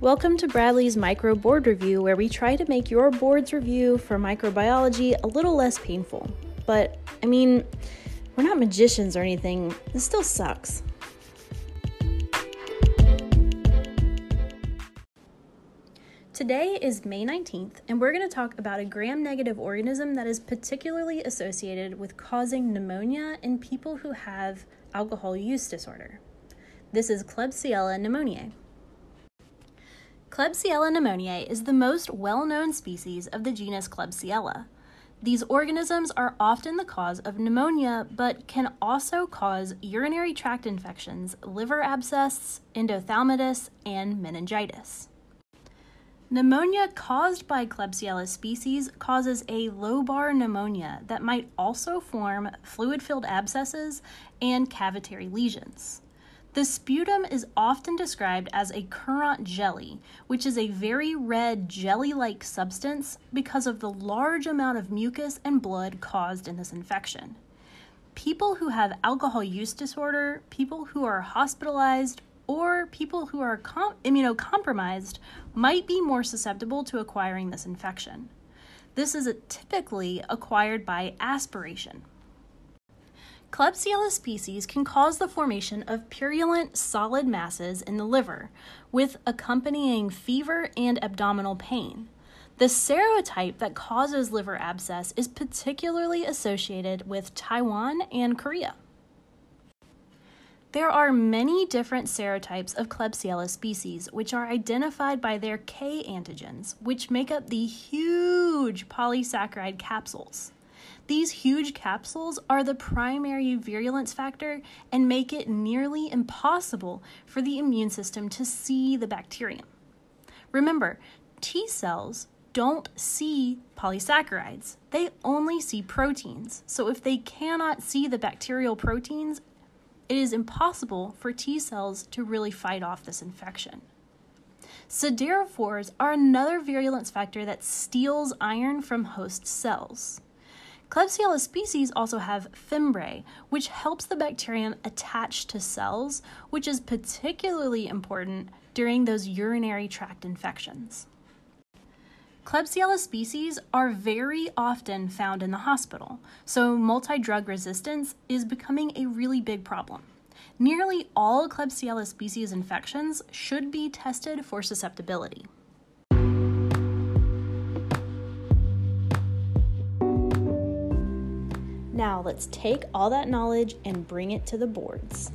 Welcome to Bradley's Micro Board Review, where we try to make your board's review for microbiology a little less painful. But, I mean, we're not magicians or anything, this still sucks. Today is May 19th, and we're going to talk about a gram negative organism that is particularly associated with causing pneumonia in people who have alcohol use disorder. This is Klebsiella pneumoniae. Klebsiella pneumoniae is the most well known species of the genus Klebsiella. These organisms are often the cause of pneumonia, but can also cause urinary tract infections, liver abscess, endophthalmitis, and meningitis. Pneumonia caused by Klebsiella species causes a lobar pneumonia that might also form fluid filled abscesses and cavitary lesions. The sputum is often described as a currant jelly, which is a very red jelly like substance because of the large amount of mucus and blood caused in this infection. People who have alcohol use disorder, people who are hospitalized, or people who are com- immunocompromised might be more susceptible to acquiring this infection. This is typically acquired by aspiration. Klebsiella species can cause the formation of purulent solid masses in the liver, with accompanying fever and abdominal pain. The serotype that causes liver abscess is particularly associated with Taiwan and Korea. There are many different serotypes of Klebsiella species, which are identified by their K antigens, which make up the huge polysaccharide capsules. These huge capsules are the primary virulence factor and make it nearly impossible for the immune system to see the bacterium. Remember, T cells don't see polysaccharides, they only see proteins. So if they cannot see the bacterial proteins, it is impossible for T cells to really fight off this infection. Siderophores are another virulence factor that steals iron from host cells. Klebsiella species also have fimbriae, which helps the bacterium attach to cells, which is particularly important during those urinary tract infections. Klebsiella species are very often found in the hospital, so multi drug resistance is becoming a really big problem. Nearly all Klebsiella species infections should be tested for susceptibility. Now let's take all that knowledge and bring it to the boards.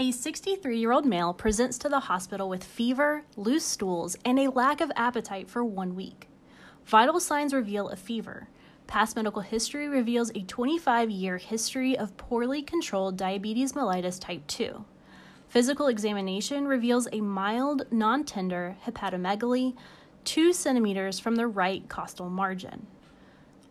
A 63 year old male presents to the hospital with fever, loose stools, and a lack of appetite for one week. Vital signs reveal a fever. Past medical history reveals a 25 year history of poorly controlled diabetes mellitus type 2. Physical examination reveals a mild, non tender hepatomegaly, 2 centimeters from the right costal margin.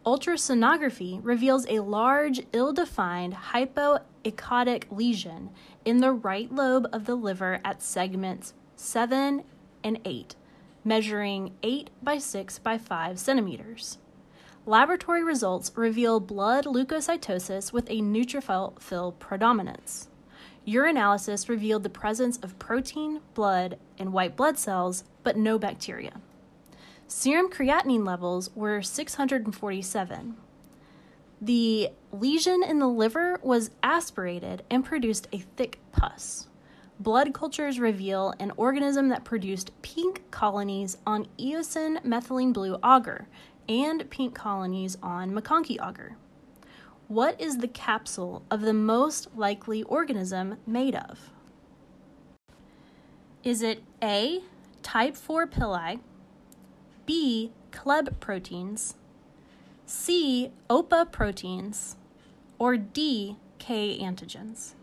Ultrasonography reveals a large, ill defined hypoechotic lesion in the right lobe of the liver at segments 7 and 8, measuring 8 by 6 by 5 centimeters. Laboratory results reveal blood leukocytosis with a neutrophil predominance. Urinalysis revealed the presence of protein, blood, and white blood cells, but no bacteria. Serum creatinine levels were 647. The lesion in the liver was aspirated and produced a thick pus. Blood cultures reveal an organism that produced pink colonies on eosin methylene blue agar and pink colonies on MacConkey agar. What is the capsule of the most likely organism made of? Is it A, type 4 pili, B. Club proteins, C. OPA proteins, or D. K antigens.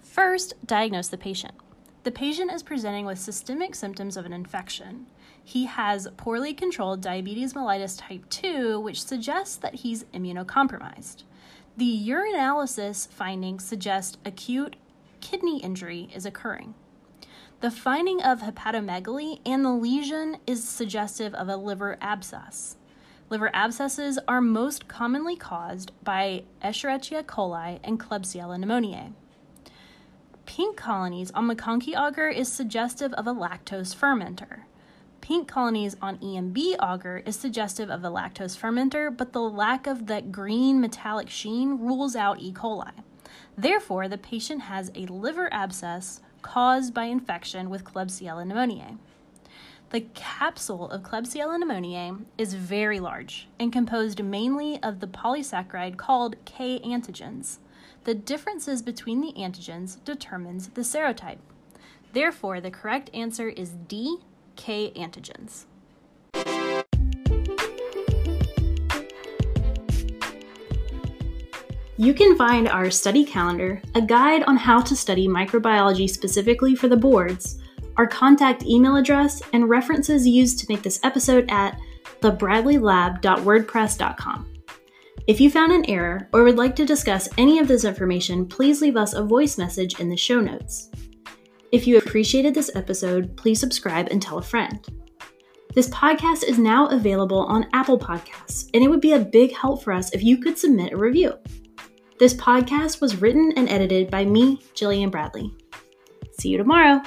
First, diagnose the patient. The patient is presenting with systemic symptoms of an infection. He has poorly controlled diabetes mellitus type 2, which suggests that he's immunocompromised. The urinalysis findings suggest acute kidney injury is occurring. The finding of hepatomegaly and the lesion is suggestive of a liver abscess. Liver abscesses are most commonly caused by Escherichia coli and Klebsiella pneumoniae. Pink colonies on MacConkey agar is suggestive of a lactose fermenter. Pink colonies on EMB agar is suggestive of a lactose fermenter, but the lack of that green metallic sheen rules out E. coli. Therefore, the patient has a liver abscess caused by infection with Klebsiella pneumoniae. The capsule of Klebsiella pneumoniae is very large and composed mainly of the polysaccharide called K antigens. The differences between the antigens determines the serotype. Therefore, the correct answer is D, K antigens. You can find our study calendar, a guide on how to study microbiology specifically for the boards, our contact email address, and references used to make this episode at thebradleylab.wordpress.com. If you found an error or would like to discuss any of this information, please leave us a voice message in the show notes. If you appreciated this episode, please subscribe and tell a friend. This podcast is now available on Apple Podcasts, and it would be a big help for us if you could submit a review. This podcast was written and edited by me, Jillian Bradley. See you tomorrow.